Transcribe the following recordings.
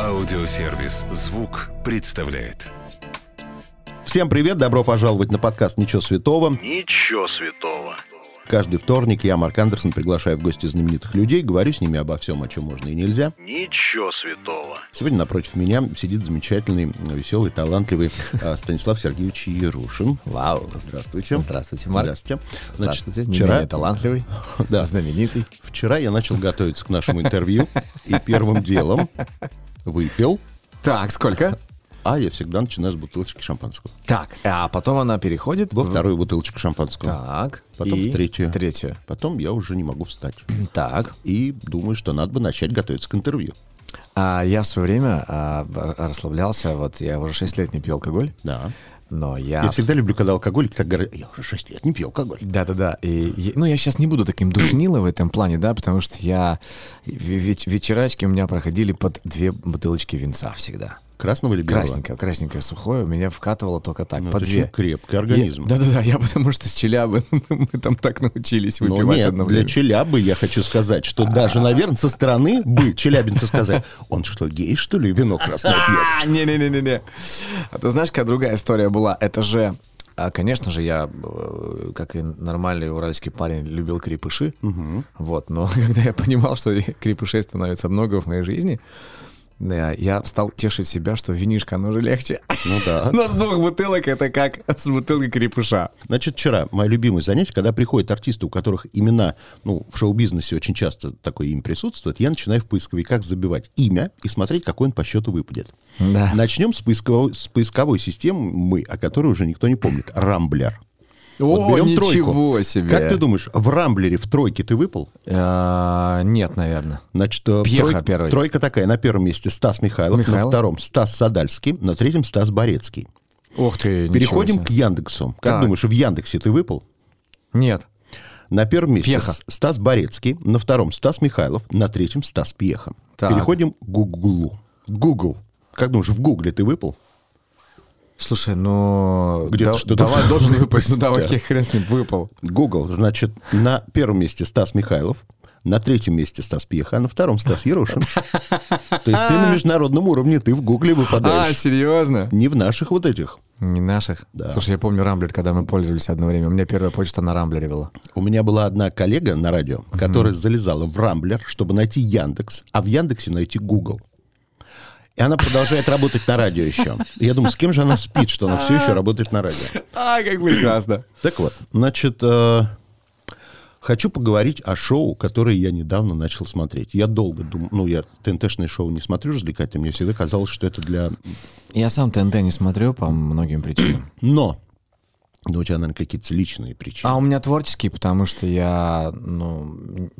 Аудиосервис «Звук» представляет. Всем привет, добро пожаловать на подкаст «Ничего святого». Ничего святого. Каждый вторник я, Марк Андерсон, приглашаю в гости знаменитых людей, говорю с ними обо всем, о чем можно и нельзя. Ничего святого. Сегодня напротив меня сидит замечательный, веселый, талантливый а, Станислав Сергеевич Ярушин. Вау. Здравствуйте. Здравствуйте, Марк. Здравствуйте. Здравствуйте. Не вчера, менее талантливый, Да. знаменитый. вчера я начал готовиться к нашему интервью и первым делом выпил, Так, сколько? А я всегда начинаю с бутылочки шампанского. Так, а потом она переходит Во в- вторую бутылочку шампанского. Так. Потом и в третью. Третью. Потом я уже не могу встать. Так. И думаю, что надо бы начать готовиться к интервью. А я в свое время а, расслаблялся, вот я уже 6 лет не пил алкоголь, Да. но я... Я всегда люблю, когда алкоголики так говорят, я уже 6 лет не пил алкоголь. Да-да-да. И, ну, я сейчас не буду таким душнило в этом плане, да, потому что я... ве- вечерачки у меня проходили под две бутылочки винца всегда. Красного или белого? Красненькое, красненькое, сухое. Меня вкатывало только так, Ну, по это две. очень крепкий организм. Да-да-да, я потому что с Челябы мы там так научились Но выпивать нет, одно для время. Челябы я хочу сказать, что даже, наверное, со стороны бы челябинцы сказали, он что, гей, что ли, вино красное пьет? А, не-не-не-не. А ты знаешь, какая другая история была? Это же, а, конечно же, я, э, как и нормальный уральский парень, любил крепыши. Вот, но когда я понимал, что крепышей становится много в моей жизни, да, я стал тешить себя, что винишко, оно же легче. Ну да. Но с двух бутылок это как с бутылки крепыша. Значит, вчера мое любимое занятие, когда приходят артисты, у которых имена, ну, в шоу-бизнесе очень часто такое имя присутствует, я начинаю в поисковиках забивать имя и смотреть, какой он по счету выпадет. Да. Начнем с поисковой, с поисковой системы, о которой уже никто не помнит. Рамблер. О, берем ничего тройку. себе. Как ты думаешь, в Рамблере в тройке ты выпал? А, Нет, наверное. Значит, э, Пьеха трой- первый. тройка такая. На первом месте Стас Михайлов, на Михайлов. втором Стас Садальский, на третьем Стас Борецкий. Ух ты, Переходим к Яндексу. Как Так. думаешь, в Яндексе ты выпал? Нет. На первом месте Пьеха. Стас Борецкий, на втором Стас Михайлов, на третьем Стас Пьеха. Так. Переходим к Гуглу. Google. Как думаешь, в Гугле ты выпал? Слушай, ну... Где-то да- что-то Давай должен выпасть. Ну давай, Да. хрен с ним выпал. Google, значит, на первом месте Стас Михайлов, на третьем месте Стас Пьеха, а на втором Стас Ерошин. То есть ты на международном уровне, ты в Гугле А, выпадаешь. серьезно? Не в наших вот этих. Не наших? Да. Слушай, я помню Рамблер, когда мы пользовались одно время. У меня первая почта на Рамблере была. У меня была одна коллега на радио, которая залезала в Рамблер, чтобы найти Яндекс, а в Яндексе найти Google. И она продолжает работать на радио еще. Я думаю, с кем же она спит, что она все еще работает на радио. А, как прекрасно. Так вот, значит, э, хочу поговорить о шоу, которое я недавно начал смотреть. Я долго думал, ну, я ТНТшное шоу не смотрю развлекательное, мне всегда казалось, что это для... Я сам ТНТ не смотрю по многим причинам. Но! Ну, у тебя, наверное, какие-то личные причины. А у меня творческий, потому что я, ну,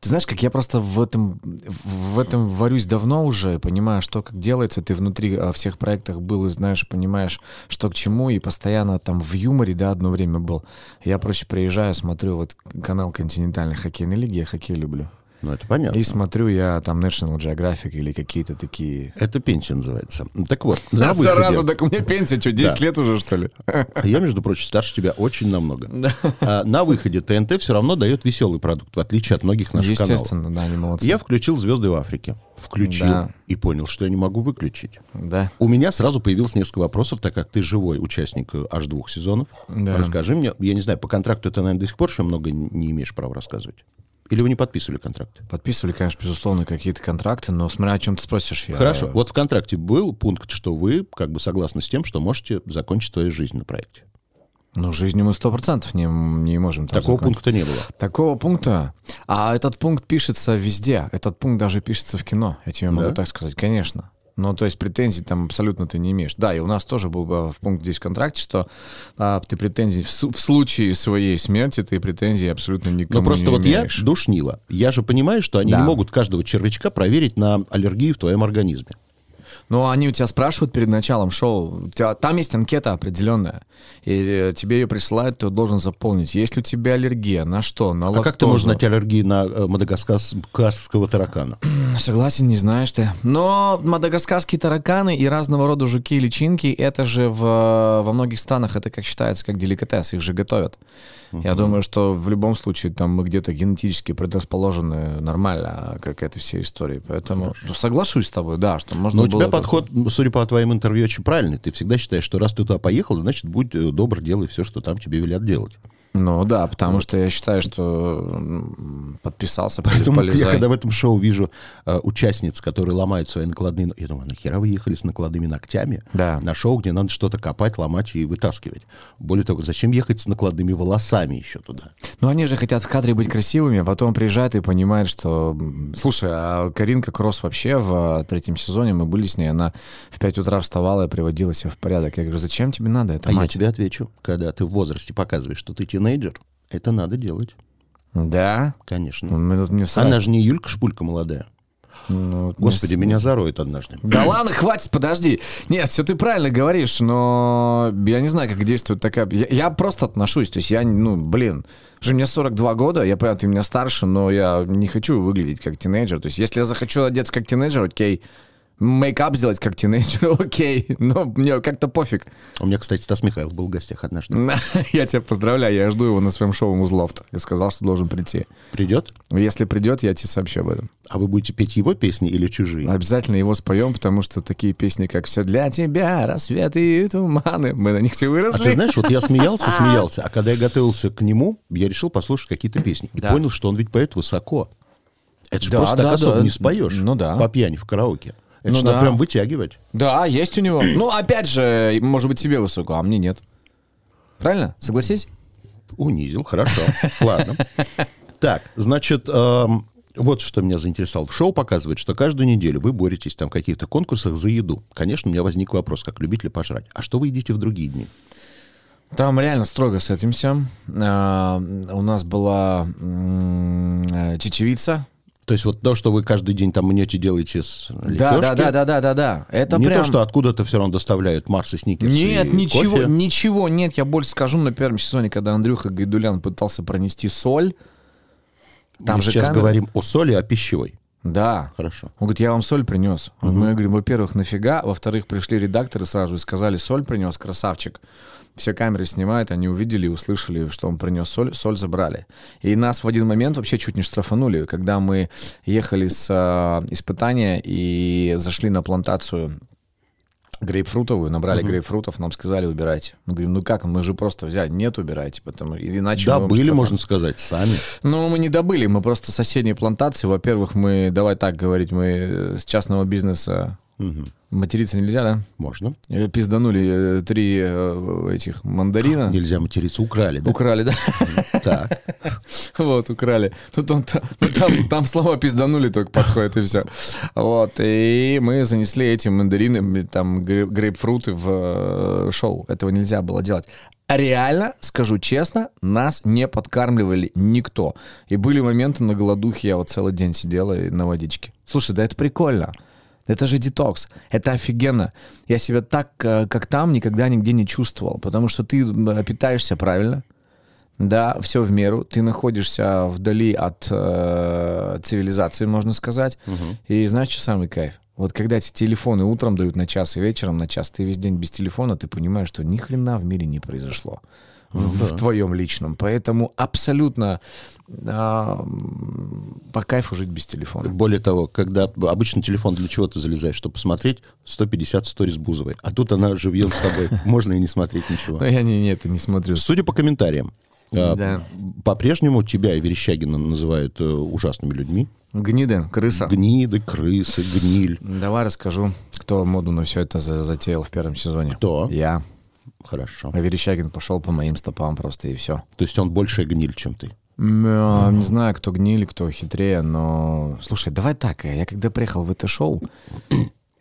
ты знаешь, как я просто в этом, в этом варюсь давно уже, понимаю, что как делается, ты внутри а, всех проектах был и знаешь, понимаешь, что к чему, и постоянно там в юморе, да, одно время был. Я проще приезжаю, смотрю вот канал континентальной хоккейной лиги, я хоккей люблю. Ну, это понятно. И смотрю я там National Geographic или какие-то такие... Это пенсия называется. Так вот, на выходе- Зараза, так у меня пенсия, что, 10 Да. лет уже, что ли? А Я, между прочим, старше тебя очень намного. А на выходе ТНТ все равно дает веселый продукт, в отличие от многих наших каналов. Естественно, да, они молодцы. Я включил «Звезды в Африке». Включил Да. и понял, что я не могу выключить. Да. У меня сразу появилось несколько вопросов, так как ты живой участник э, аж двух сезонов. Да. Расскажи мне, я не знаю, по контракту ты, наверное, до сих пор еще много не имеешь права рассказывать? Или вы не подписывали контракты? Подписывали, конечно, безусловно, какие-то контракты, но смотря о чем ты спросишь. Я... Хорошо. Вот в контракте был пункт, что вы как бы согласны с тем, что можете закончить свою жизнь на проекте. Ну, жизнью мы сто процентов не, не можем там Такого закончить. пункта не было. Такого пункта? А этот пункт пишется везде. Этот пункт даже пишется в кино. Я тебе могу Да? так сказать, конечно. Ну, то есть претензий там абсолютно ты не имеешь. Да, и у нас тоже был бы в пункт здесь в контракте, что а, ты претензий в, в случае своей смерти ты претензий абсолютно никому Ну просто не вот я имеешь. душнила. Я же понимаю, что они Да. не могут каждого червячка проверить на аллергию в твоем организме. Но они у тебя спрашивают перед началом шоу. У тебя, там есть анкета определенная. И э, тебе ее присылают, ты должен заполнить. Есть ли у тебя аллергия? На что? На А лактозу? как ты можешь найти аллергии на э, мадагаскарского таракана? Согласен, не знаешь ты. Но мадагаскарские тараканы и разного рода жуки и личинки, это же в, во многих странах это как считается как деликатес, их же готовят. Я думаю, что в любом случае там мы где-то генетически предрасположены нормально к, к этой всей истории. Поэтому ну, соглашусь с тобой, да, что можно Но у было тебя подход, судя по твоим интервью, очень правильный. Ты всегда считаешь, что раз ты туда поехал, значит, будь э, добр, делай все, что там тебе велят делать. Ну да, потому что я считаю, что подписался, Поэтому я, полезай. когда в этом шоу вижу э, участниц, которые ломают свои накладные... но- Я думаю, нахера вы ехали с накладными ногтями Да. на шоу, где надо что-то копать, ломать и вытаскивать? Более того, зачем ехать с накладными волосами еще туда? Ну, они же хотят в кадре быть красивыми, а потом приезжают и понимают, что... Слушай, а Каринка Кросс вообще в э, третьем сезоне, мы были с ней, она в 5 утра вставала и приводила себя в порядок. Я говорю, зачем тебе надо это, а я мать? тебе отвечу, когда ты в возрасте показываешь, что ты тинейджер, это надо делать, Да? конечно. Ну, мне. Она же не Юлька Шпулька молодая. Ну, вот Господи, мне с- меня зароют однажды. Да ладно, хватит, подожди. Нет, все ты правильно говоришь, но я не знаю, как действует такая... Я, я просто отношусь, то есть я, ну, блин, уже мне 42 года, я понимаю, ты меня старше, но я не хочу выглядеть как тинейджер. То есть если я захочу одеться как тинейджер, окей, мейкап сделать как тинейджер, окей, но мне как-то пофиг. У меня, кстати, Стас Михайлов был в гостях однажды. Я тебя поздравляю, я жду его на своем шоу «Музлофт». Я сказал, что должен прийти. Придет? Если придет, я тебе сообщу об этом. А вы будете петь его песни или чужие? Обязательно его споем, потому что такие песни, как «Все для тебя», «Рассветы и туманы», мы на них все А выросли. ты знаешь, вот я смеялся, смеялся, а когда я готовился к нему, я решил послушать какие-то песни. И Да. понял, что он ведь поет высоко. Это же Да, просто да, так особо да. не споешь. Ну да. По пьяни в караоке. Это Ну надо да. прям вытягивать. Да, есть у него. Ну, опять же, может быть, тебе высоко, а мне нет. Правильно? Согласись? Унизил, хорошо. Ладно. Так, значит, эм, вот что меня заинтересовало. Шоу показывает, что каждую неделю вы боретесь там в каких-то конкурсах за еду. Конечно, у меня возник вопрос, как любители пожрать. А что вы едите в другие дни? Там реально строго с этим всем. А, у нас была э, чечевица. То есть вот то, что вы каждый день там мнете, делаете с Да, лепешки, да, да, да, да, да, да. Это не прям... то, что откуда-то все равно доставляют Марс и Сникерс Нет, и ничего, кофе. ничего нет. Я больше скажу на первом сезоне, когда Андрюха Гайдулян пытался пронести соль. Там Мы же сейчас камера- говорим о соли, о пищевой. Да. Хорошо. Он говорит, я вам соль принес. Мы говорим, во-первых, нафига? Во-вторых, пришли редакторы сразу и сказали, соль принес, красавчик. Все камеры снимают, они увидели и услышали, что он принес соль, соль забрали. И нас в один момент вообще чуть не штрафанули, когда мы ехали с э, испытания и зашли на плантацию грейпфрутовую, набрали грейпфрутов, нам сказали, убирайте. Мы говорим, ну как, мы же просто взяли, нет, убирайте, потому иначе мы Добыли, штрафанем». можно сказать, сами. Ну, мы не добыли, мы просто в соседней плантации. Во-первых, мы, давай так говорить, мы с частного бизнеса Мгм. материться нельзя, да? Можно. Э, Пизданули э, три э, этих мандарина. Нельзя материться, украли, да? Украли, да? Так. Вот, украли. Тут он, та- ну, там, там слова пизданули только подходит, и все. Вот, и мы занесли эти мандарины, там, грей- грейпфруты в шоу. Этого нельзя было делать. А реально, скажу честно, нас не подкармливали никто. И были моменты на голодухе, я вот целый день сидела на водичке. Слушай, да это прикольно. Это же детокс. Это офигенно. Я себя так, э, как там, никогда нигде не чувствовал. Потому что ты питаешься правильно. Да, все в меру. Ты находишься вдали от э, цивилизации, можно сказать. И знаешь, что самый кайф? Вот когда эти телефоны утром дают на час и вечером на час, ты весь день без телефона, ты понимаешь, что ни хрена в мире не произошло. В, в твоем личном. Поэтому абсолютно а, по кайфу жить без телефона. Более того, когда обычно телефон для чего ты залезаешь, чтобы посмотреть 150 сторис Бузовой, а тут она живьем с тобой, можно и не смотреть ничего. Но я не, не, это не смотрю. Судя по комментариям, Да. по-прежнему тебя и Верещагина называют э, ужасными людьми. Гнида, крыса. Гниды, крысы, гниль. Давай расскажу, кто моду на все это за- затеял в первом сезоне. Кто? Я. Хорошо. А Верещагин пошел по моим стопам просто и все. То есть он большая гниль, чем ты. Не знаю, кто гнили, кто хитрее, но... Слушай, давай так, я когда приехал в это шоу,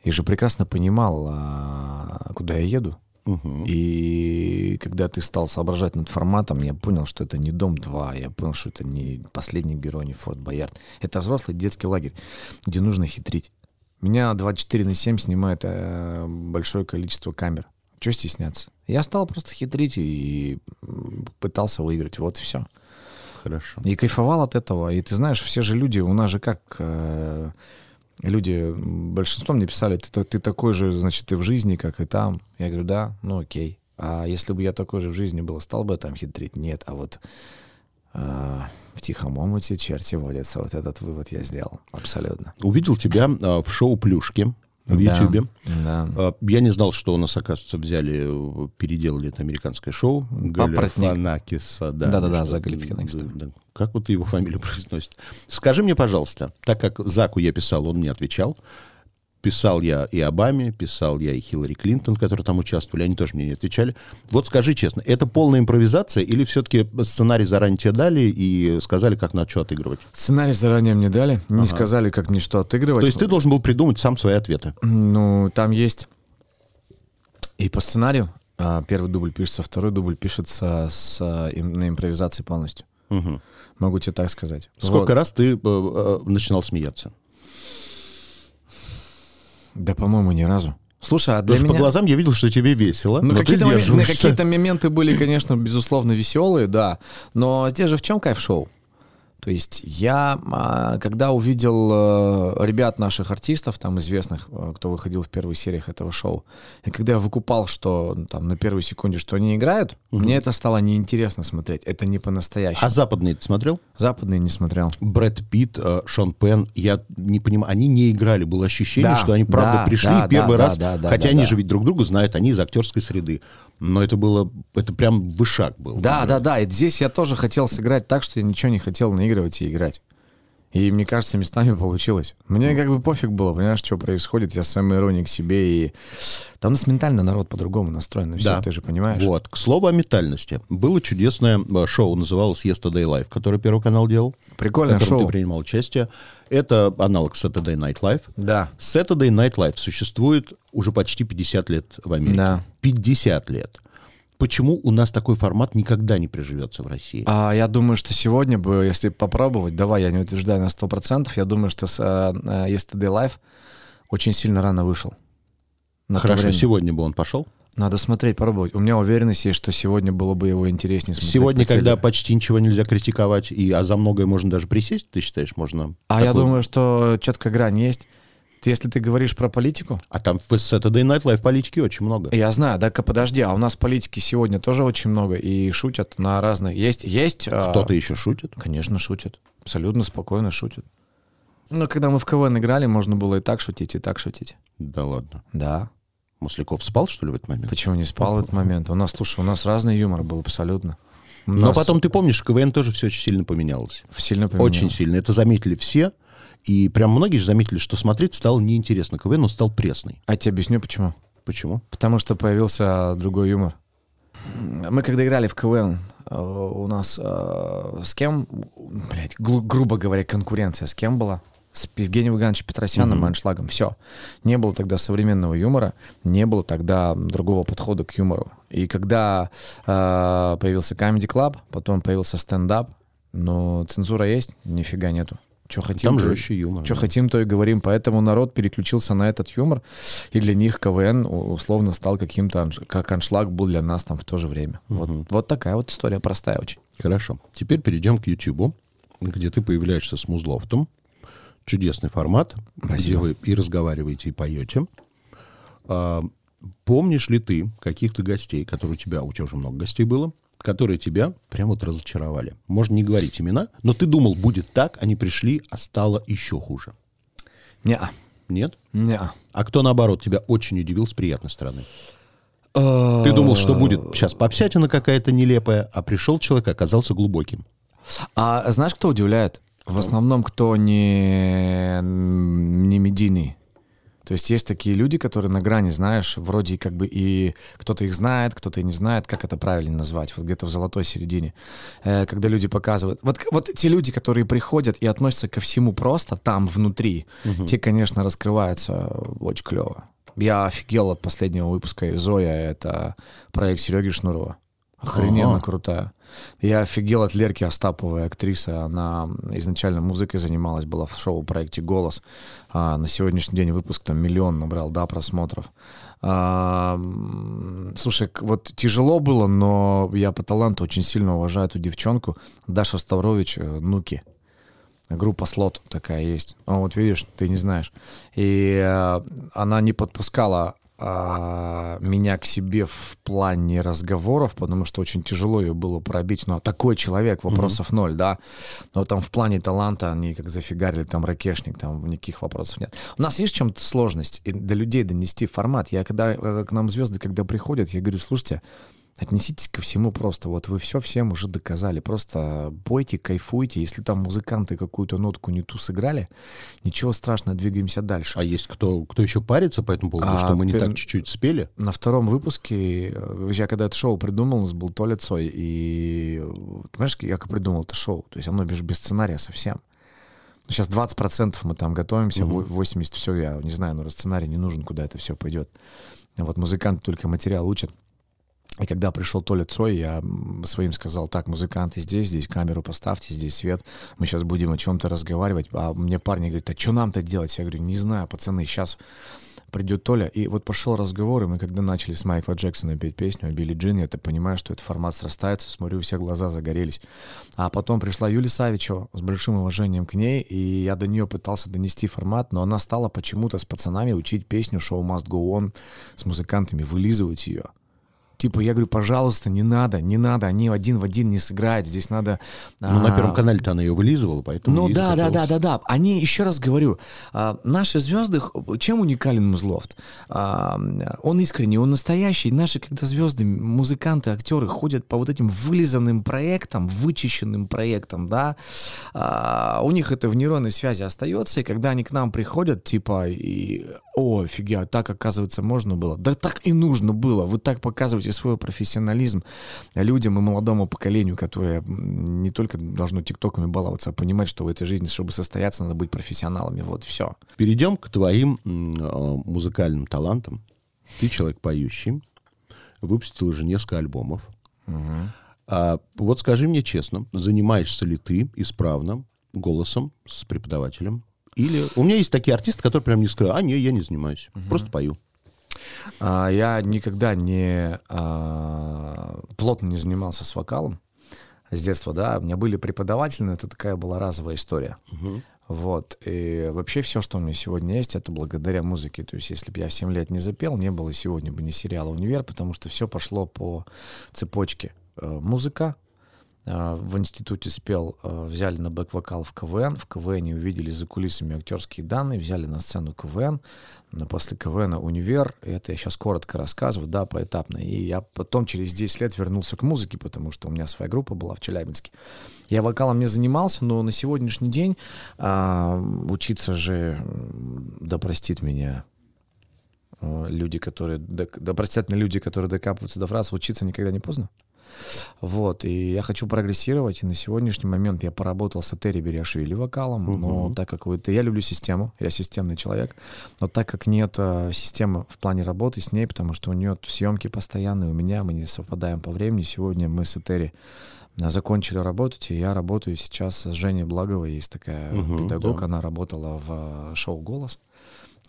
я же прекрасно понимал, а, куда я еду. И когда ты стал соображать над форматом, я понял, что это не «Дом-2», я понял, что это не «Последний герой», не «Форт Боярд». Это взрослый детский лагерь, где нужно хитрить. Меня 24 на 7 снимает э, большое количество камер. Чего стесняться? Я стал просто хитрить и пытался выиграть. Вот и все. Хорошо. И кайфовал от этого. И ты знаешь, все же люди, у нас же как э, люди, большинство мне писали, ты, ты такой же, значит, ты в жизни, как и там. Я говорю, да, ну окей. А если бы я такой же в жизни был, стал бы я там хитрить? Нет, а вот э, в тихом омуте черти водятся. Вот этот вывод я сделал. Абсолютно. Увидел тебя а, в шоу «Плюшки» в Да, Ютьюбе. Да. А, Я не знал, что у нас, оказывается, взяли, э, переделали это американское шоу. Галифанакиса. Да-да-да, что- за Галифианакис, да. да. Как вот его фамилию произносит? Скажи мне, пожалуйста, так как Заку я писал, он не отвечал. Писал я и Обаме, писал я и Хиллари Клинтон, которые там участвовали, они тоже мне не отвечали. Вот скажи честно, это полная импровизация или все-таки сценарий заранее тебе дали и сказали, как на что отыгрывать? Сценарий заранее мне дали, не сказали, как мне что отыгрывать. То есть ты должен был придумать сам свои ответы? Ну, там есть и по сценарию. а, Первый дубль пишется, второй дубль пишется с, а, на импровизации полностью. Мгм. Могу тебе так сказать. Сколько Вот. раз ты э, э, начинал смеяться? Да, по-моему, ни разу. Слушай, а для Потому меня... по глазам я видел, что тебе весело, Ну, но ты какие-то, сдерживаешься. какие-то моменты были, конечно, безусловно, веселые, да. Но здесь же в чем кайф шоу? То есть я, а, когда увидел э, ребят наших артистов, там известных, э, кто выходил в первых сериях этого шоу, и когда я выкупал, что ну, там на первой секунде, что они играют, мне это стало неинтересно смотреть. Это не по-настоящему. А западные ты смотрел? Западные не смотрел. Брэд Питт, э, Шон Пен, я не понимаю, они не играли. Было ощущение, Да, что они правда да, пришли да, первый да, раз, да, да, хотя да, они да. же ведь друг друга знают, они из актерской среды. Но это было, это прям вышаг был. Да, да, да. И здесь я тоже хотел сыграть так, что я ничего не хотел наигрывать и играть. И мне кажется, местами получилось. Мне как бы пофиг было, понимаешь, что происходит. Я сам ироник себе. И там у нас ментально народ по-другому настроен. на всё, Да. ты же понимаешь. Вот. К слову о метальности. Было чудесное э, шоу, называлось Yesterday Live, которое Первый канал делал. Прикольное в котором шоу. ты принимал участие. Это аналог Saturday Night Live. Да. Saturday Night Live существует уже почти 50 лет в Америке. Да. 50 лет. Почему у нас такой формат никогда не приживется в России? А я думаю, что сегодня бы, если попробовать, давай, я не утверждаю на 100%, я думаю, что с, э, Yesterday Live очень сильно рано вышел. На Хорошо, сегодня бы он пошел. Надо смотреть, пробовать. У меня уверенность есть, что сегодня было бы его интереснее смотреть. Сегодня, когда почти ничего нельзя критиковать, и, а за многое можно даже присесть, ты считаешь, можно... А я такую- думаю, что четкая грань есть. Если ты говоришь про политику, А там в Saturday Night Live политики очень много. я знаю, да, подожди, а у нас политики сегодня тоже очень много и шутят на разные. Есть, есть. а, Кто-то еще шутит. Конечно, шутят. Абсолютно спокойно шутят. Ну, когда мы в КВН играли, можно было и так шутить, и так шутить. Да ладно. Да. Масляков спал, что ли, в этот момент? Почему не спал в этот момент? У нас, слушай, у нас разный юмор был абсолютно. У Но нас потом, ты помнишь, КВН тоже все очень сильно поменялось. сильно поменялось. Очень сильно. Это заметили все. И прям многие же заметили, что смотреть стало неинтересно. КВН, он стал пресный. А я тебе объясню, почему. Почему? Потому что появился другой юмор. Мы когда играли в КВН, э, у нас э, с кем, блядь, гру- грубо говоря, конкуренция с кем была? С Евгением Ивановичем Петросяном, аншлагом. Все. Не было тогда современного юмора, не было тогда другого подхода к юмору. И когда э, появился Comedy Club, потом появился стендап, но цензура есть? Нифига нету. Что хотим? Там то- жестче юмор. что да. хотим, то и говорим. Поэтому народ переключился на этот юмор, и для них КВН условно стал каким-то, как аншлаг был для нас там в то же время. Вот, вот такая вот история простая очень. Хорошо. Теперь перейдем к YouTube, где ты появляешься с Музлофтом. Чудесный формат, где Спасибо. вы и разговариваете, и поете. А, помнишь ли ты каких-то гостей, которые у тебя, у тебя уже много гостей было, которые тебя прям вот разочаровали? Можно не говорить имена, но ты думал, будет так, они пришли, а стало еще хуже. Неа. Нет? Неа. А кто, наоборот, тебя очень удивил с приятной стороны? Ты Ты думал, что будет сейчас попсятина какая-то нелепая, а пришел человек, оказался глубоким. А знаешь, кто удивляет? В основном, кто не, не медийный. То есть есть такие люди, которые на грани, знаешь, вроде как бы и кто-то их знает, кто-то и не знает, как это правильно назвать, вот где-то в золотой середине, Э, когда люди показывают. Вот, вот те люди, которые приходят и относятся ко всему просто там, внутри, те, конечно, раскрываются очень клево. Я офигел от последнего выпуска Зоя, это проект Сереги Шнурова. Охрененно Ага. крутая. Я офигел от Лерки Остаповой, актрисы. Она изначально музыкой занималась, была в шоу-проекте «Голос». А, на сегодняшний день выпуск там миллион набрал, да, просмотров. А, слушай, вот тяжело было, но я по таланту очень сильно уважаю эту девчонку. Даша Ставрович, э, Нуки. Группа Слот такая есть. А вот видишь, ты не знаешь. И э, она не подпускала а, меня к себе в плане разговоров, потому что очень тяжело ее было пробить. Но такой человек, вопросов ноль, да. Но там в плане таланта они как зафигарили, там ракешник, там никаких вопросов нет. У нас, видишь, в чем сложность? И до людей донести формат. Я когда э, к нам звезды, когда приходят, я говорю, слушайте, Отнеситесь ко всему просто. Вот вы все всем уже доказали. Просто пойте, кайфуйте. Если там музыканты какую-то нотку не ту сыграли, ничего страшного, двигаемся дальше. А есть кто, кто еще парится по этому поводу, А, что мы не ты- так чуть-чуть спели? На втором выпуске, э, я когда это шоу придумал, у нас был Толя Цой, и понимаешь, как я как придумал это шоу? То есть оно без, без сценария совсем. Сейчас 20% мы там готовимся, во- 80% все, я не знаю, но сценарий не нужен, куда это все пойдет. Вот музыканты только материал учат. И когда пришел Толя Цой, я своим сказал, так, музыканты здесь, здесь камеру поставьте, здесь свет, мы сейчас будем о чем-то разговаривать. А мне парни говорят, а что нам-то делать? Я говорю, не знаю, пацаны, сейчас придет Толя. И вот пошел разговор, и мы когда начали с Майкла Джексона петь песню Билли Джин, я понимаю, что этот формат срастается, смотрю, все глаза загорелись. А потом пришла Юлия Савичева с большим уважением к ней, и я до нее пытался донести формат, но она стала почему-то с пацанами учить песню «Show must go on», с музыкантами, вылизывать ее. Типа, я говорю, пожалуйста, не надо, не надо, они один в один не сыграют, здесь надо... Ну, на а, Первом канале-то она ее вылизывала, поэтому ну да, да, да, да, да. Они, еще раз говорю, а, наши звезды, чем уникален Музлофт? А, он искренний, он настоящий. Наши, когда звезды, музыканты, актеры ходят по вот этим вылизанным проектам, вычищенным проектам, да, а, у них это в нейронной связи остается, и когда они к нам приходят, типа, и, о, офигеть, так, оказывается, можно было. Да так и нужно было. Вы так показываете свой профессионализм людям и молодому поколению, которое не только должно тиктоками баловаться, а понимать, что в этой жизни, чтобы состояться, надо быть профессионалами. Вот все. Перейдем к твоим э, музыкальным талантам. Ты человек поющий, выпустил уже несколько альбомов. А вот скажи мне честно, занимаешься ли ты исправно голосом с преподавателем? Или у меня есть такие артисты, которые прям не скажут, а не, я не занимаюсь, просто пою. А, я никогда не а, плотно не занимался с вокалом с детства, да. У меня были преподаватели, но это такая была разовая история. Вот. И вообще все, что у меня сегодня есть, это благодаря музыке. То есть, если бы я в 7 лет не запел, не было сегодня бы ни сериала «Универ», потому что все пошло по цепочке. Э, Музыка, в институте спел, э, взяли на бэк-вокал в КВН, в КВН увидели за кулисами актерские данные, взяли на сцену КВН, после КВН универ, это я сейчас коротко рассказываю, да, поэтапно, и я потом через 10 лет вернулся к музыке, потому что у меня своя группа была в Челябинске. Я вокалом не занимался, но на сегодняшний день а, учиться же, да простит меня люди, которые, да, да простят меня люди, которые докапываются до фраз, учиться никогда не поздно. Вот, и я хочу прогрессировать, и на сегодняшний момент я поработал с Этери Бериашвили вокалом, но так как вы... Я люблю систему, я системный человек, но так как нет э, системы в плане работы с ней, потому что у нее съемки постоянные, у меня мы не совпадаем по времени, сегодня мы с Этери э, закончили работать, и я работаю сейчас с Женей Благовой, есть такая Мгм, педагог, да. она работала в э, шоу «Голос»,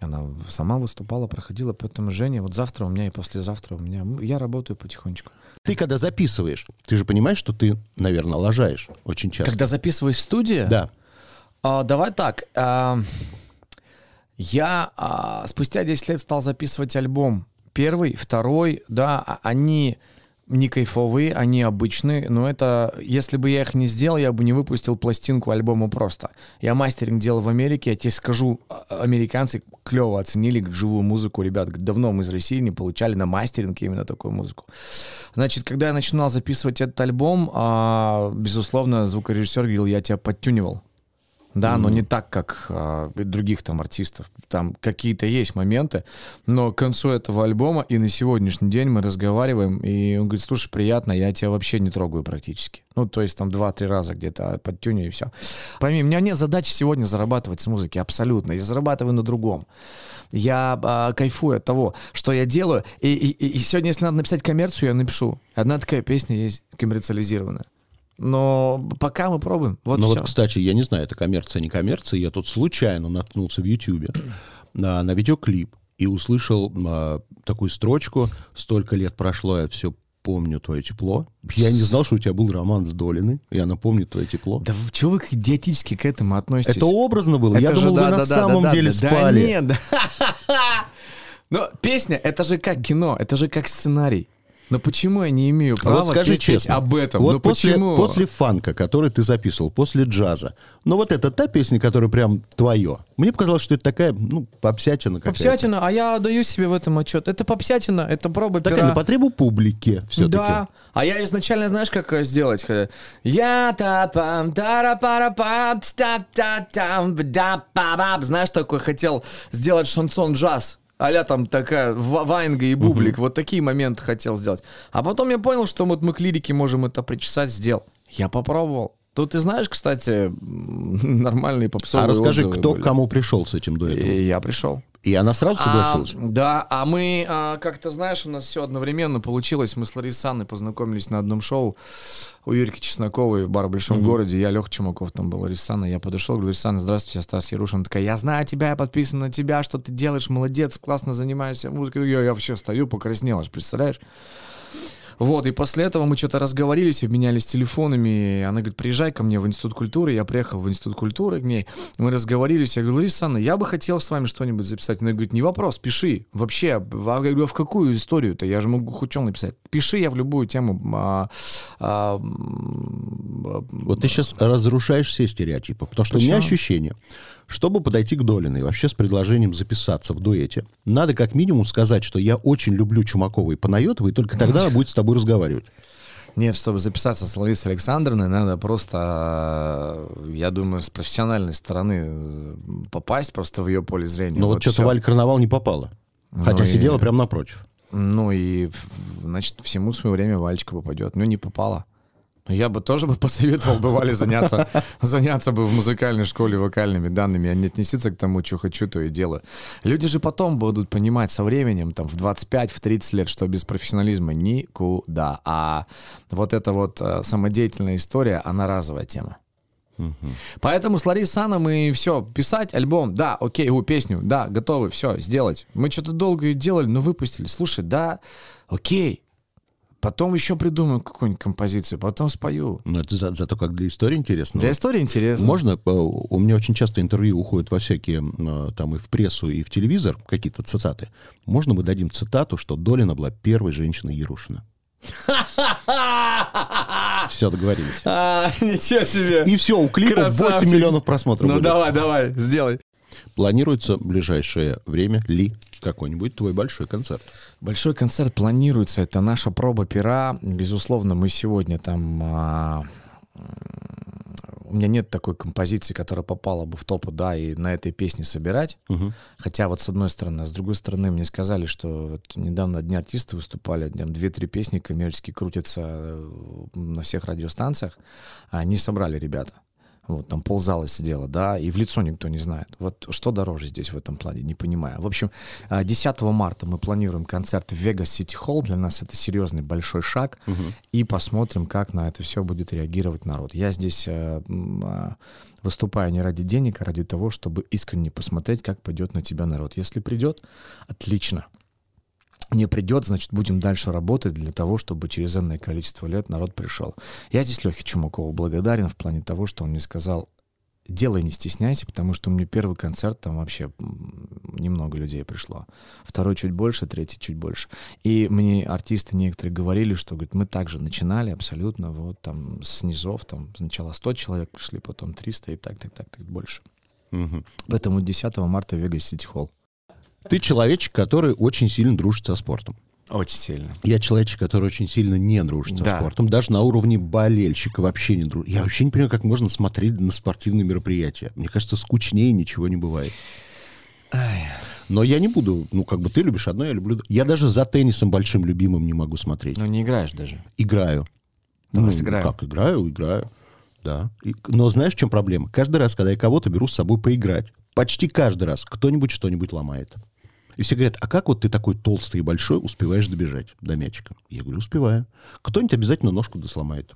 она сама выступала, проходила, поэтому Женя, вот завтра у меня и послезавтра у меня, я работаю потихонечку. Ты когда записываешь, ты же понимаешь, что ты, наверное, лажаешь очень часто. Когда записываешь в студии? Да. А, давай так. а, я а, спустя 10 лет стал записывать альбом. Первый, второй, да, а- они не кайфовые, они обычные, но это, если бы я их не сделал, я бы не выпустил пластинку альбома просто. Я мастеринг делал в Америке, я тебе скажу, а- американцы клево оценили живую музыку, ребят, давно мы из России не получали на мастеринг именно такую музыку. Значит, когда я начинал записывать этот альбом, а, безусловно, звукорежиссер говорил, я тебя подтюнивал. Да, но не так, как и других там артистов. Там какие-то есть моменты, но к концу этого альбома и на сегодняшний день мы разговариваем, и он говорит, слушай, приятно, я тебя вообще не трогаю практически. Ну, то есть там два-три раза где-то подтюню и все. Пойми, у меня нет задачи сегодня зарабатывать с музыки, абсолютно. Я зарабатываю на другом. я а, кайфую от того, что я делаю. И, и, и сегодня, если надо написать коммерцию, я напишу. Одна такая песня есть коммерциализированная. Но пока мы пробуем. Вот Ну вот, кстати, я не знаю, это коммерция, не коммерция. Я тут случайно наткнулся в Ютьюбе на, на видеоклип и услышал а, такую строчку «Столько лет прошло, я все помню твое тепло». Я не знал, что у тебя был роман с Долиной, и она помнит твое тепло. Да чего вы идиотически к этому относитесь? Это образно было. я Это же думал, да, вы на да, да, самом да, деле да, да спали. нет, да. Но песня, это же как кино, это же как сценарий. Но почему я не имею права вот скажи петь честно, об этом? вот ну после, почему? после фанка, который ты записывал, после джаза, ну вот это та песня, которая прям твое. Мне показалось, что это такая, ну, попсятина какая-то. Попсятина, а я даю себе в этом отчет. Это попсятина, это проба Такая пера. на потребу публики все-таки. Да. А я изначально, знаешь, как э, сделать? Э, Я та пам тара пара па та та там да па ба Знаешь, такой хотел сделать шансон джаз. Аля там такая ва- ваенга и бублик. Вот такие моменты хотел сделать. А потом я понял, что вот мы к лирике можем это причесать, сделал. Я попробовал. Тут ты знаешь, кстати, нормальные попсовые А расскажи, кто были. к кому пришел с этим дуэтом? И я пришел. И она сразу согласилась? А, да, а мы, а, как-то знаешь, у нас все одновременно получилось. Мы с Ларисой Анной познакомились на одном шоу у Юрки Чесноковой в бар в Большом городе. Я Леха Чумаков, там был Лариса Анна. Я подошел, говорю, Лариса Анна, здравствуйте, я Стас Ярушин. Она такая, я знаю тебя, я подписан на тебя, что ты делаешь, молодец, классно занимаешься музыкой. Я, я вообще стою, покраснел, аж, представляешь? Вот, и после этого мы что-то разговорились, обменялись телефонами. Она говорит, приезжай ко мне в Институт культуры. Я приехал в Институт культуры к ней. Мы разговорились. Я говорю, Лариса Анна, я бы хотел с вами что-нибудь записать. Она говорит, не вопрос, пиши. Вообще, а, я говорю, а в какую историю-то? Я же могу хоть что написать. Пиши, я в любую тему. а, а, а, Вот ты сейчас разрушаешь все стереотипы, потому что у меня Почему? ощущение, чтобы подойти к Долиной вообще с предложением записаться в дуэте, надо как минимум сказать, что я очень люблю Чумакова и Панайотова, и только тогда она будет с тобой разговаривать. Нет, чтобы записаться с Ларисой Александровной, надо просто, э, я думаю, с профессиональной стороны э, попасть просто в ее поле зрения. Но вот, что-то всё. Валя Карнавал не попала. Хотя Ну и- сидела прямо напротив. Ну и, значит, всему свое время Валечка попадет. Ну, не попала. Но я бы тоже бы посоветовал бы Вале заняться, заняться бы в музыкальной школе вокальными данными, а не относиться к тому, что хочу, то и делаю. Люди же потом будут понимать со временем, там, в 25, в 30 лет, что без профессионализма никуда. А вот эта вот э, самодеятельная история, она разовая тема. Поэтому с Ларисой Саной мы все, писать альбом, да, окей, у песню, да, готовы, все, сделать. Мы что-то долго ее делали, но выпустили. Слушай, да, окей. Потом еще придумаю какую-нибудь композицию, потом спою. Но это за- зато как для истории интересно. Для истории интересно. Можно, э, у меня очень часто интервью уходят во всякие, э, там и в прессу, и в телевизор, какие-то цитаты. Можно мы дадим цитату, что Долина была первой женщиной Ярушина? Все, договорились. А, ничего себе. И все, у клипа Красавчик. 8 миллионов просмотров Ну будет. давай, давай, сделай. Планируется в ближайшее время ли какой-нибудь твой большой концерт? Большой концерт планируется. Это наша проба пера. Безусловно, мы сегодня там... а, у меня нет такой композиции, которая попала бы в топу, да, и на этой песне собирать. Мгм. Хотя вот с одной стороны, а с другой стороны, мне сказали, что вот недавно одни артисты выступали, там две-три песни коммерчески крутятся э, на всех радиостанциях, а они собрали ребята. Вот, там ползала сидела, да, и в лицо никто не знает. Вот что дороже здесь в этом плане, не понимаю. В общем, а, 10 марта мы планируем концерт в Vegas City Hall. Для нас это серьезный большой шаг. И посмотрим, как на это все будет реагировать народ. Я здесь э, а, выступаю не ради денег, а ради того, чтобы искренне посмотреть, как пойдет на тебя народ. Если придет, отлично. Не придет, значит, будем дальше работать для того, чтобы через энное количество лет народ пришел. Я здесь Лехе Чумакову благодарен в плане того, что он мне сказал, делай, не стесняйся, потому что у меня первый концерт, там вообще немного людей пришло. Второй чуть больше, третий чуть больше. И мне артисты некоторые говорили, что, говорит, мы также начинали абсолютно вот там с низов, там сначала 100 человек пришли, потом 300 и так, так, так, так больше. Мгм. Поэтому 10 марта Вегас Сити Холл. Ты человечек, который очень сильно дружит со спортом. Очень сильно. Я человечек, который очень сильно не дружит со Да. спортом, даже на уровне болельщика вообще не дружит. Я вообще не понимаю, как можно смотреть на спортивные мероприятия. Мне кажется, скучнее ничего не бывает. Но я не буду, ну, как бы ты любишь одно, я люблю... Я даже за теннисом большим любимым не могу смотреть. Ну, не играешь даже. Играю. Ну, сыграем. Как, играю, играю. Да. И- но знаешь, в чем проблема? Каждый раз, когда я кого-то беру с собой поиграть, почти каждый раз кто-нибудь что-нибудь ломает. И все говорят, а как вот ты такой толстый и большой успеваешь добежать до мячика? Я говорю, успеваю. Кто-нибудь обязательно ножку досломает.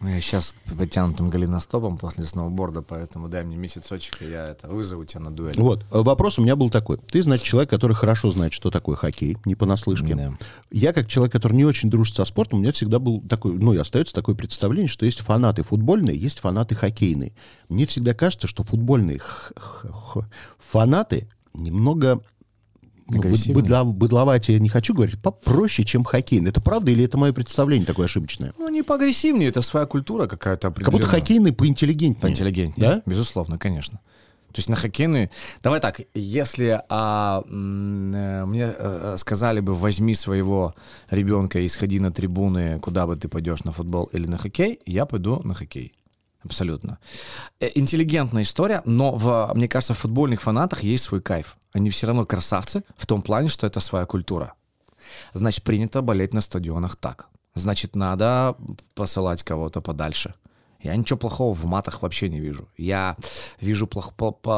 Ну, Я сейчас потянутым голеностопом после сноуборда, поэтому дай мне месяцочек, и я это вызову тебя на дуэль. Вот, э, вопрос у меня был такой. Ты, значит, человек, который хорошо знает, что такое хоккей, не понаслышке. Да. Я, как человек, который не очень дружит со спортом, у меня всегда был такой, ну, и остается такое представление, что есть фанаты футбольные, есть фанаты хоккейные. Мне всегда кажется, что футбольные фанаты немного ну, быд- Агрессивнее? быдла- быдловатее, я не хочу говорить, попроще, чем хоккейные. Это правда или это мое представление такое ошибочное? Ну, не поагрессивнее, это своя культура какая-то Как будто определенная. хоккейные поинтеллигентнее. Поинтеллигентнее. Да? Безусловно, конечно. То есть на хоккейные... Давай так, если а, э, мне э, сказали бы, возьми своего ребенка и сходи на трибуны, куда бы ты пойдешь, на футбол или на хоккей, я пойду на хоккей. Абсолютно. Э, Интеллигентная история, но, в, мне кажется, в футбольных фанатах есть свой кайф. Они все равно красавцы в том плане, что это своя культура. Значит, принято болеть на стадионах так. Значит, надо посылать кого-то подальше. Я ничего плохого в матах вообще не вижу. Я вижу плох-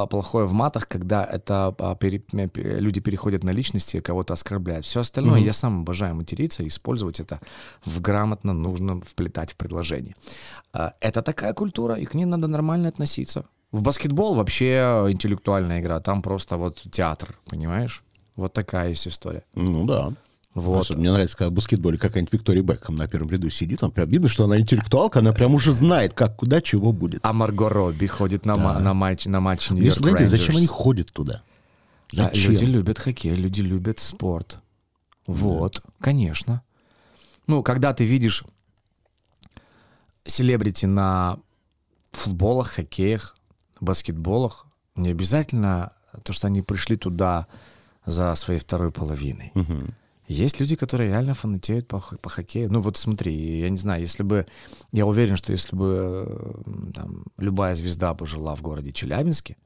плохое в матах, когда это а, пере- люди переходят на личности, кого-то оскорбляют. Все остальное я сам обожаю материться и использовать это в грамотно нужно вплетать в предложение. А, Это такая культура, и к ней надо нормально относиться. В баскетбол вообще интеллектуальная игра, там просто вот театр, понимаешь? Вот такая есть история. Ну да. Вот. Особенно Мне нравится, когда в баскетболе какая-нибудь Виктория Бекхэм на первом ряду сидит, там прям видно, что она интеллектуалка, она прям уже знает, как, куда, чего будет. А Марго Робби ходит на, ма- на матч, на матч Нью-Йорк интересно, зачем они ходят туда? Да, Зачем? люди любят хоккей, люди любят спорт. Вот, конечно. Ну, когда ты видишь селебрити на футболах, хоккеях, баскетболах, не обязательно то, что они пришли туда за своей второй половиной. Мгм. Есть люди, которые реально фанатеют по, по хоккею. Ну вот смотри, я не знаю, если бы... Я уверен, что если бы э, там, любая звезда бы жила в городе Челябинске,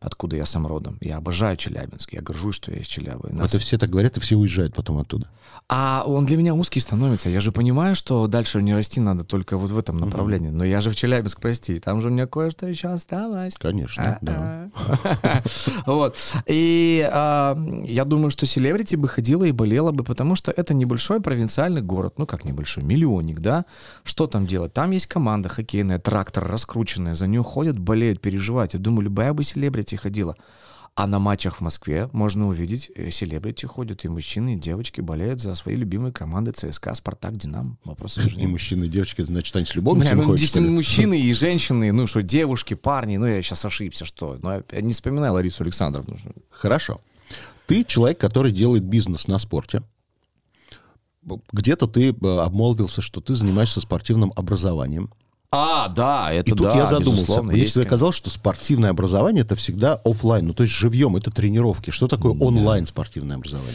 откуда я сам родом, я обожаю Челябинск, я горжусь, что я из Челябы. Нас- Это все так говорят, и все уезжают потом оттуда. А он для меня узкий становится. Я же понимаю, что дальше не расти надо только вот в этом направлении. Но я же в Челябинск, прости, там же у меня кое-что еще осталось. Конечно, да. Вот. И а, я думаю, что селебрити бы ходила и болела бы, потому что это небольшой провинциальный город. Ну, как небольшой, миллионник, да? Что там делать? Там есть команда хоккейная, трактор раскрученная, за нее ходят, болеют, переживают. Я думаю, любая бы селебрити ходила. А на матчах в Москве можно увидеть, э, селебрити ходят, и мужчины, и девочки болеют за свои любимые команды ЦСКА, Спартак, Динамо. Вопросов же И мужчины, и девочки, это значит, они с любовницами ну, ходят, мужчины и женщины, ну что, девушки, парни, ну я сейчас ошибся, что? Ну, я не вспоминаю Ларису Александровну. Хорошо. Ты человек, который делает бизнес на спорте. Где-то ты э, обмолвился, что ты занимаешься спортивным образованием. А, да, это И тут да, я задумался. Мне всегда казалось, что спортивное образование это всегда оффлайн, ну то есть живьем, это тренировки. Что такое онлайн спортивное образование?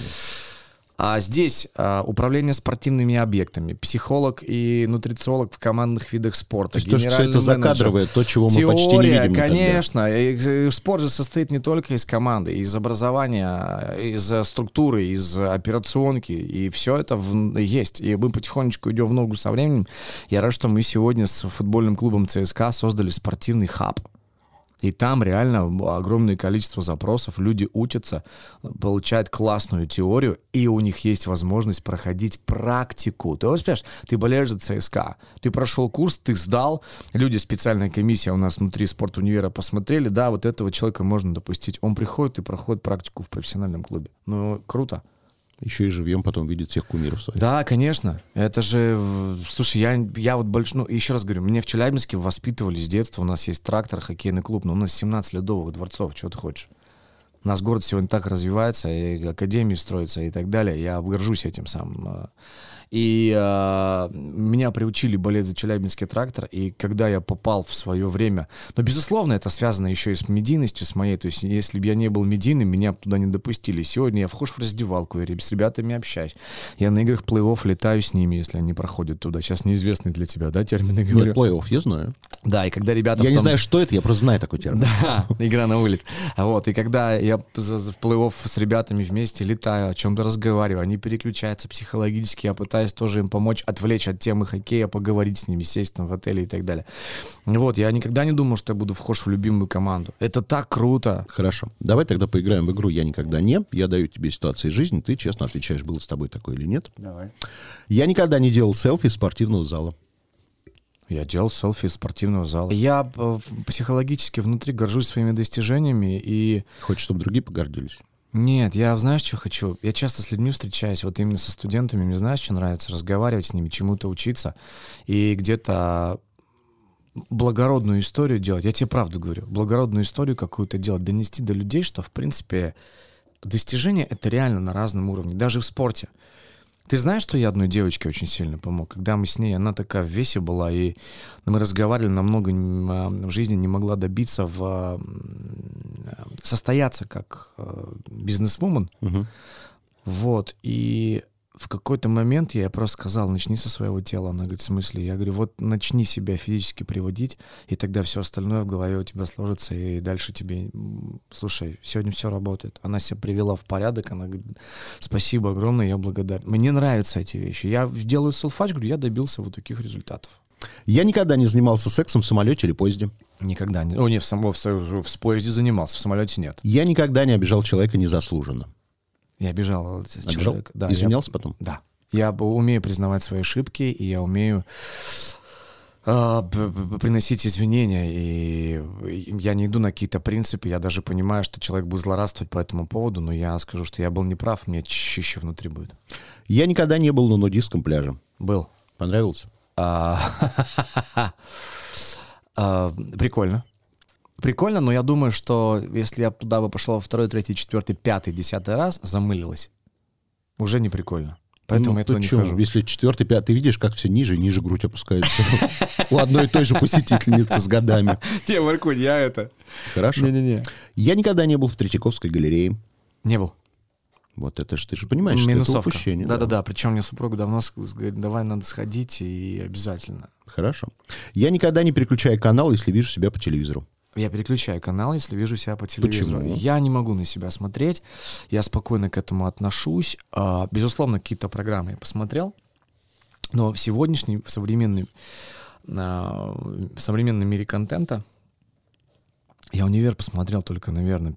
А здесь а, управление спортивными объектами, психолог и нутрициолог в командных видах спорта. То есть генеральный это закадровое, то, чего мы Теория, почти не видим конечно. И, Спорт же состоит не только из команды, из образования, из э, структуры, из операционки. И все это в- есть. И мы потихонечку идем в ногу со временем. Я рад, что мы сегодня с футбольным клубом ЦСКА создали спортивный хаб. И там реально огромное количество запросов, люди учатся, получают классную теорию, и у них есть возможность проходить практику. Ты вот представляешь, ты болеешь за ЦСКА, ты прошел курс, ты сдал, люди, специальная комиссия у нас внутри спорт-универа посмотрели, да, вот этого человека можно допустить. Он приходит и проходит практику в профессиональном клубе. Ну, круто. Еще и живьем потом видит всех кумиров своих. Да, конечно. Это же, слушай, я, я вот больше, ну, еще раз говорю, меня в Челябинске воспитывали с детства, у нас есть трактор, хоккейный клуб, но у нас 17 ледовых дворцов, что ты хочешь? У нас город сегодня так развивается, и академии строятся и так далее. Я горжусь этим самым. э. И э, меня приучили болеть за Челябинский трактор, и когда я попал в свое время... Но, безусловно, это связано еще и с медийностью, с моей. То есть, если бы я не был медийным, меня бы туда не допустили. Сегодня я вхож в раздевалку, я с ребятами общаюсь. Я на играх плей-офф летаю с ними, если они проходят туда. Сейчас неизвестный для тебя, да, термины говорю? Нет, плей-офф, я знаю. Да, и когда ребята... Я в не знаю, что это, я просто знаю такой термин. да, игра на вылет. Вот, и когда я за- в плей-офф с ребятами вместе летаю, о чем-то разговариваю, они переключаются психологически, я пытаюсь тоже им помочь отвлечь от темы хоккея, поговорить с ними, сесть там в отеле и так далее. Вот, я никогда не думал, что я буду вхож в любимую команду. Это так круто. Хорошо. Давай тогда поиграем в игру «Я никогда не». Я даю тебе ситуации из жизни, ты честно отвечаешь, было с тобой такое или нет. Давай. Я никогда не делал селфи из спортивного зала. Я делал селфи из спортивного зала. Я э, психологически внутри горжусь своими достижениями и... Хочешь, чтобы другие погордились? Нет, я знаешь, что хочу? Я часто с людьми встречаюсь, вот именно со студентами, мне знаешь, что нравится? Разговаривать с ними, чему-то учиться и где-то благородную историю делать. Я тебе правду говорю. Благородную историю какую-то делать, донести до людей, что, в принципе, достижение — это реально на разном уровне, даже в спорте. Ты знаешь, что я одной девочке очень сильно помог? Когда мы с ней, она такая в весе была, и мы разговаривали, намного а, в жизни не могла добиться в а, состояться как а, бизнесвумен. Угу. Вот, и в какой-то момент я просто сказал, начни со своего тела. Она говорит, в смысле? Я говорю, вот начни себя физически приводить, и тогда все остальное в голове у тебя сложится, и дальше тебе, слушай, сегодня все работает. Она себя привела в порядок, она говорит, спасибо огромное, я благодарен. Мне нравятся эти вещи. Я делаю селфач, говорю, я добился вот таких результатов. Я никогда не занимался сексом в самолете или поезде. Никогда не. О, не, в, само, в, в, в поезде занимался, в самолете нет. Я никогда не обижал человека незаслуженно. Я обижал Обижал? человека. Да, Извинялся я, потом? Да. Я умею признавать свои ошибки, и я умею а, приносить извинения, и и я не иду на какие-то принципы, я даже понимаю, что человек будет злорадствовать по этому поводу, но я скажу, что я был неправ, мне чище внутри будет. Я никогда не был на нудистском пляже. Был. Понравился? А, а, Прикольно. Прикольно, но я думаю, что если я туда бы пошел второй, третий, четвертый, пятый, десятый раз, замылилась. Уже не прикольно. Поэтому Ну, я туда не хожу. Если четвертый, пятый, видишь, как все ниже и ниже грудь опускается. У одной и той же посетительницы с годами. Не, Маркунь, я это... Хорошо. Не-не-не. Я никогда не был в Третьяковской галерее. Не был. Вот это же ты же понимаешь, что это упущение. Да-да-да. Причем мне супруга давно говорит, давай надо сходить и обязательно. Хорошо. Я никогда не переключаю канал, если вижу себя по телевизору. Я переключаю канал, если вижу себя по телевизору. Почему? Я не могу на себя смотреть. Я спокойно к этому отношусь. А, безусловно, какие-то программы я посмотрел. Но в сегодняшнем, в современном, в современном мире контента я «Универ» посмотрел только, наверное,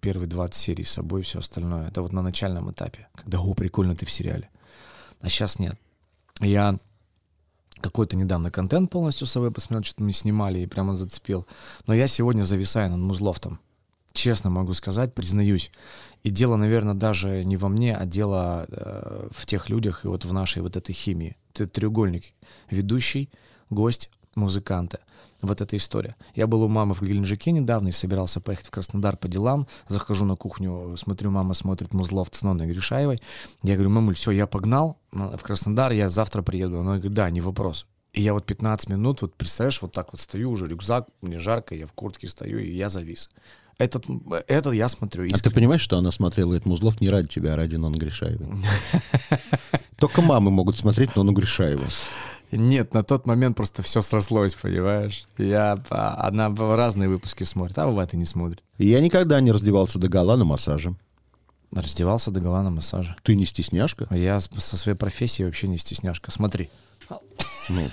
первые 20 серий с собой, все остальное. Это вот на начальном этапе, когда «О, прикольно, ты в сериале». А сейчас нет. Я какой-то недавно контент полностью с собой посмотрел, что-то мы снимали и прямо зацепил. Но я сегодня зависаю над Музлофтом. Честно могу сказать, признаюсь. И дело, наверное, даже не во мне, а дело э, в тех людях и вот в нашей вот этой химии. Это треугольник. Ведущий, гость, музыканты. Вот эта история. Я был у мамы в Геленджике недавно и собирался поехать в Краснодар по делам. Захожу на кухню, смотрю, мама смотрит Музлофт с Ноной Гришаевой. Я говорю, мамуль, все, я погнал в Краснодар, я завтра приеду. Она говорит, да, не вопрос. И я вот 15 минут, вот представляешь, вот так вот стою, уже рюкзак, мне жарко, я в куртке стою, и я завис. Этот, этот я смотрю А ты искренне. понимаешь, что она смотрела этот Музлов не ради тебя, а ради Нон Гришаевой? Только мамы могут смотреть Нону Гришаеву. Нет, на тот момент просто все срослось, понимаешь? Я, а, она в разные выпуски смотрит, а бывает и не смотрит. Я никогда не раздевался до гола на массаже. Раздевался до гола на массаже. Ты не стесняшка? Я со своей профессией вообще не стесняшка. Смотри. Ну,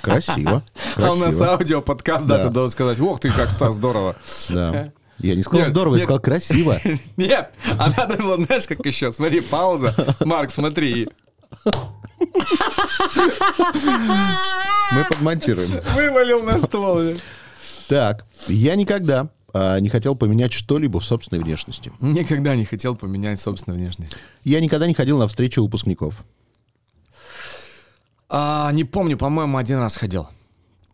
красиво. А у нас Красиво. аудиоподкаст, Да. да, ты должен сказать, ох ты, как Стас, здорово. Да. Я не сказал Нет, здорово, я нет. сказал красиво. Нет, а надо было, знаешь, как еще, смотри, пауза. Марк, смотри. Мы подмонтируем. Вывалил на стол. Так, я никогда а, не хотел поменять что-либо в собственной внешности. Никогда не хотел поменять собственную внешность. Я никогда не ходил на встречи выпускников. А, не помню, по-моему, один раз ходил.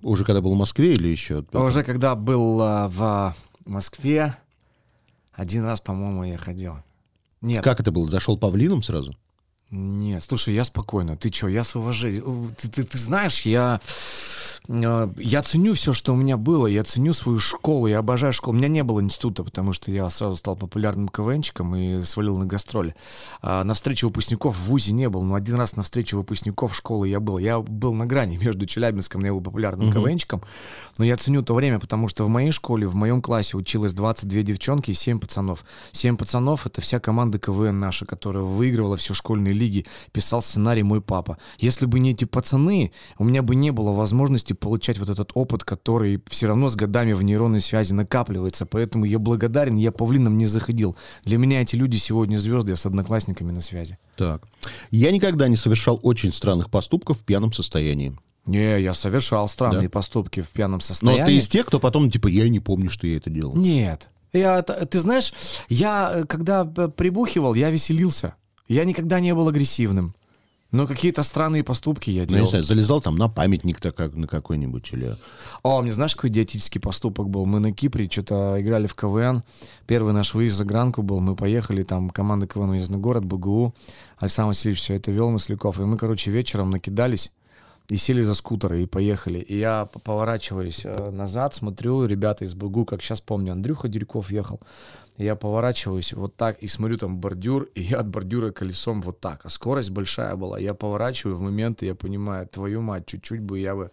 Уже когда был в Москве или еще? Уже когда был а, в Москве, один раз, по-моему, я ходил. Нет, Как это было? Зашел павлином сразу? Нет, слушай, я спокойно. Ты что, я с уважением. Ты, ты, ты знаешь, я, э, я ценю все, что у меня было. Я ценю свою школу, я обожаю школу. У меня не было института, потому что я сразу стал популярным КВНчиком и свалил на гастроли. А, на встрече выпускников в ВУЗе не был, но один раз на встрече выпускников школы я был. Я был на грани между Челябинском, я был популярным КВНчиком, но я ценю то время, потому что в моей школе, в моем классе училось 22 девчонки и 7 пацанов. 7 пацанов — это вся команда КВН наша, которая выигрывала все школьные лиги, писал сценарий мой папа. Если бы не эти пацаны, у меня бы не было возможности получать вот этот опыт, который все равно с годами в нейронной связи накапливается. Поэтому я благодарен, я павлином не заходил. Для меня эти люди сегодня звезды, я с одноклассниками на связи. Так. Я никогда не совершал очень странных поступков в пьяном состоянии. Не, я совершал странные Да? поступки в пьяном Но состоянии. ты из тех, кто потом, типа, я не помню, что я это делал. Нет. Я, т- ты знаешь, я, э, когда э, прибухивал, я веселился. Я никогда не был агрессивным. Но какие-то странные поступки я Ну, я делал. не знаю, залезал там на памятник так, как, на какой-нибудь или... О, мне знаешь, какой идиотический поступок был? Мы на Кипре что-то играли в КВН. Первый наш выезд за гранку был. Мы поехали, там команда КВН «Уездный город», БГУ. Александр Васильевич все это вел, Масляков. И мы, короче, вечером накидались и сели за скутеры и поехали. И я поворачиваюсь э, назад, смотрю, ребята из БГУ, как сейчас помню, Андрюха Дерюков ехал. Я поворачиваюсь вот так и смотрю там бордюр, и я от бордюра колесом вот так. А скорость большая была. Я поворачиваю в момент, и я понимаю, твою мать, чуть-чуть бы я бы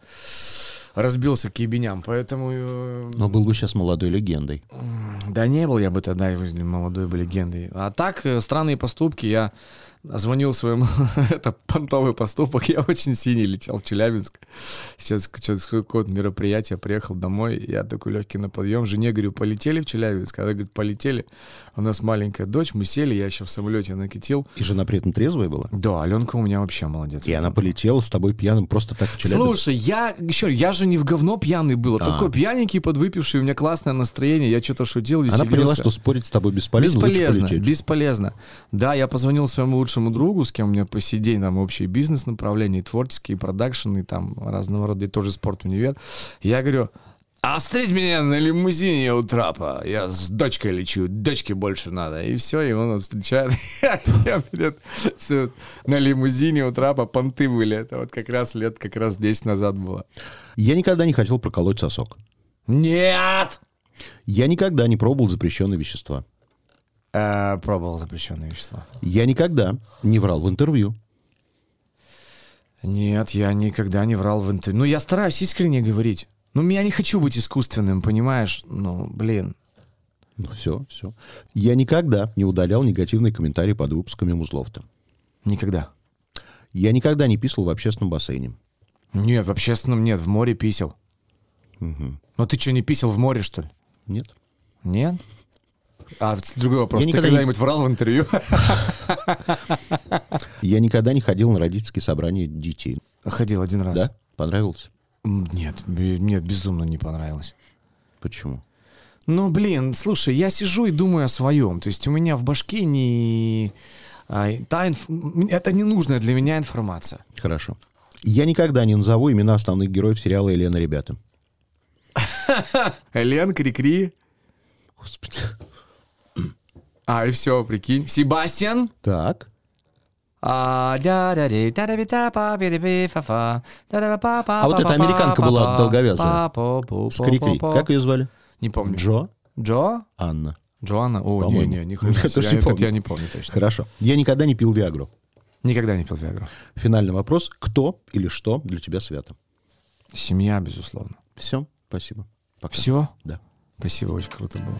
разбился к ебеням. Поэтому... э, Но был бы сейчас молодой легендой. да не был я бы тогда молодой бы легендой. А так, э, странные поступки. Я звонил своему... Это понтовый поступок. Я очень синий летел в Челябинск. Сейчас что-то какое-то мероприятие. Приехал домой. Я такой легкий на подъем. Жене говорю, полетели в Челябинск? Она говорит, полетели. У нас маленькая дочь. Мы сели. Я еще в самолете накатил. И жена при этом трезвая была? Да, Аленка у меня вообще молодец. И она полетела с тобой пьяным просто так в Челябинск? Слушай, я еще, я же не в говно пьяный был, а А. такой пьяненький, подвыпивший, у меня классное настроение, я что-то шутил, Она поняла, что спорить с тобой бесполезно, Бесполезно, бесполезно. Да, я позвонил своему лучшему другу, с кем у меня по сей день там общий бизнес направления, и творческие, и продакшн, и там разного рода, и тоже спорт-универ. Я говорю, а встреть меня на лимузине у трапа. Я с дочкой лечу, дочке больше надо. И все, и он встречает. Я, блядь, на лимузине у трапа понты были. Это вот как раз лет как раз 10 назад было. Я никогда не хотел проколоть сосок. Нет! Я никогда не пробовал запрещенные вещества. Э, пробовал запрещенные вещества. Я никогда не врал в интервью. Нет, я никогда не врал в интервью. Ну, я стараюсь искренне говорить. Ну, я не хочу быть искусственным, понимаешь? Ну, блин. Ну, все, все. Я никогда не удалял негативные комментарии под выпусками Музлофта. Никогда. Я никогда не писал в общественном бассейне. Нет, в общественном нет, в море писал. Ну, ты что, не писал в море, что ли? Нет? Нет? А другой вопрос. Я ты никогда не- когда-нибудь врал в интервью? Я никогда не ходил на родительские собрания детей. Ходил один раз. Да? Понравилось? Нет, нет, безумно не понравилось. Почему? Ну, блин, слушай, я сижу и думаю о своем. То есть у меня в башке не... а, та инф- Это ненужная для меня информация. Хорошо. Я никогда не назову имена основных героев сериала «Елена, ребята». Элен, Крикри. Господи. А, и все, прикинь. Себастьян. Так. А вот эта американка была долговязая. С Крикри. Как ее звали? Не помню. Джо? Джо? Анна. Джоанна? О, не, не, хрена не помню. я не помню точно. Хорошо. Я никогда не пил Виагру. Никогда не пил Виагру. Финальный вопрос. Кто или что для тебя свято? Семья, безусловно. Все. Спасибо. Пока. Все? Да. Спасибо, очень круто было.